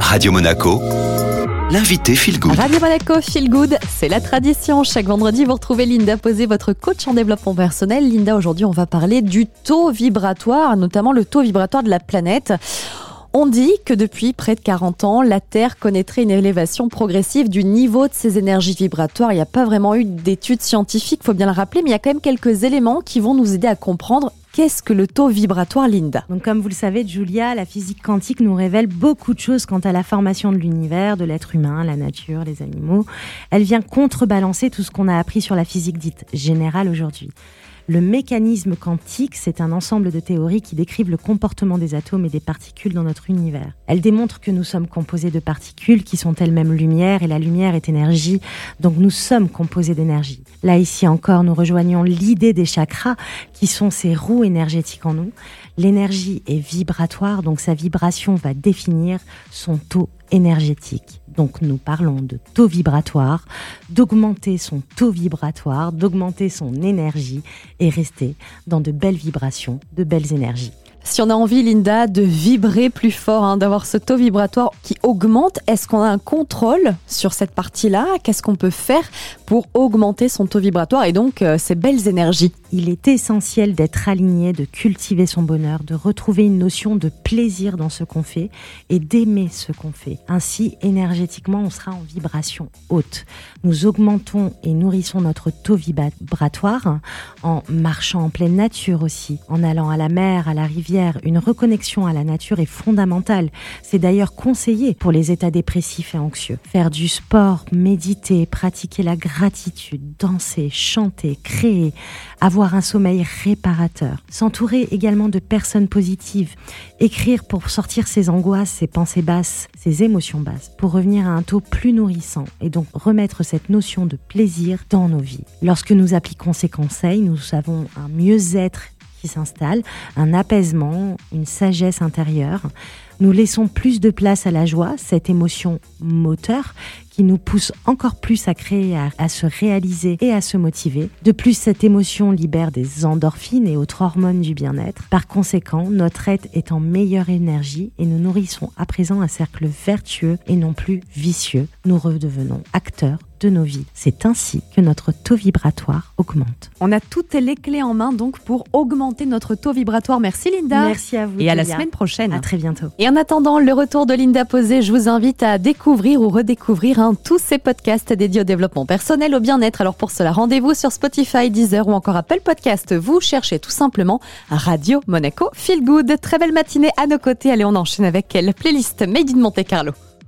Radio Monaco, l'invité Feel Good. Radio Monaco Feel Good, c'est la tradition. Chaque vendredi, vous retrouvez Linda Posé, votre coach en développement personnel. Linda, aujourd'hui, on va parler du taux vibratoire, notamment le taux vibratoire de la planète. On dit que depuis près de 40 ans, la Terre connaîtrait une élévation progressive du niveau de ses énergies vibratoires. Il n'y a pas vraiment eu d'études scientifiques, faut bien le rappeler, mais il y a quand même quelques éléments qui vont nous aider à comprendre Qu'est-ce que le taux vibratoire, Linda? Donc, comme vous le savez, Julia, la physique quantique nous révèle beaucoup de choses quant à la formation de l'univers, de l'être humain, la nature, les animaux. Elle vient contrebalancer tout ce qu'on a appris sur la physique dite générale aujourd'hui. Le mécanisme quantique, c'est un ensemble de théories qui décrivent le comportement des atomes et des particules dans notre univers. Elle démontre que nous sommes composés de particules qui sont elles-mêmes lumière et la lumière est énergie, donc nous sommes composés d'énergie. Là, ici encore, nous rejoignons l'idée des chakras qui sont ces roues énergétiques en nous. L'énergie est vibratoire, donc sa vibration va définir son taux énergétique. Donc nous parlons de taux vibratoire, d'augmenter son taux vibratoire, d'augmenter son énergie et rester dans de belles vibrations, de belles énergies. Si on a envie, Linda, de vibrer plus fort, hein, d'avoir ce taux vibratoire qui augmente, est-ce qu'on a un contrôle sur cette partie-là? Qu'est-ce qu'on peut faire pour augmenter son taux vibratoire et donc euh, ces belles énergies? Il est essentiel d'être aligné, de cultiver son bonheur, de retrouver une notion de plaisir dans ce qu'on fait et d'aimer ce qu'on fait. Ainsi, énergétiquement, on sera en vibration haute. Nous augmentons et nourrissons notre taux vibratoire en marchant en pleine nature aussi, en allant à la mer, à la rivière une reconnexion à la nature est fondamentale. C'est d'ailleurs conseillé pour les états dépressifs et anxieux. Faire du sport, méditer, pratiquer la gratitude, danser, chanter, créer, avoir un sommeil réparateur. S'entourer également de personnes positives. Écrire pour sortir ses angoisses, ses pensées basses, ses émotions basses, pour revenir à un taux plus nourrissant et donc remettre cette notion de plaisir dans nos vies. Lorsque nous appliquons ces conseils, nous avons un mieux-être s'installe, un apaisement, une sagesse intérieure. Nous laissons plus de place à la joie, cette émotion moteur qui nous pousse encore plus à créer, à, se réaliser et à se motiver. De plus, cette émotion libère des endorphines et autres hormones du bien-être. Par conséquent, notre être est en meilleure énergie et nous nourrissons à présent un cercle vertueux et non plus vicieux. Nous redevenons acteurs de nos vies. C'est ainsi que notre taux vibratoire augmente. On a toutes les clés en main donc pour augmenter notre taux vibratoire. Merci Linda. Merci à vous. Et à la semaine prochaine. À très bientôt. Et en attendant le retour de Linda Posé, je vous invite à découvrir ou redécouvrir tous ces podcasts dédiés au développement personnel, au bien-être. Alors pour cela, rendez-vous sur Spotify, Deezer ou encore Apple Podcast. Vous cherchez tout simplement Radio Monaco Feel Good. Très belle matinée à nos côtés. Allez, on enchaîne avec quelle playlist Made in Monte Carlo.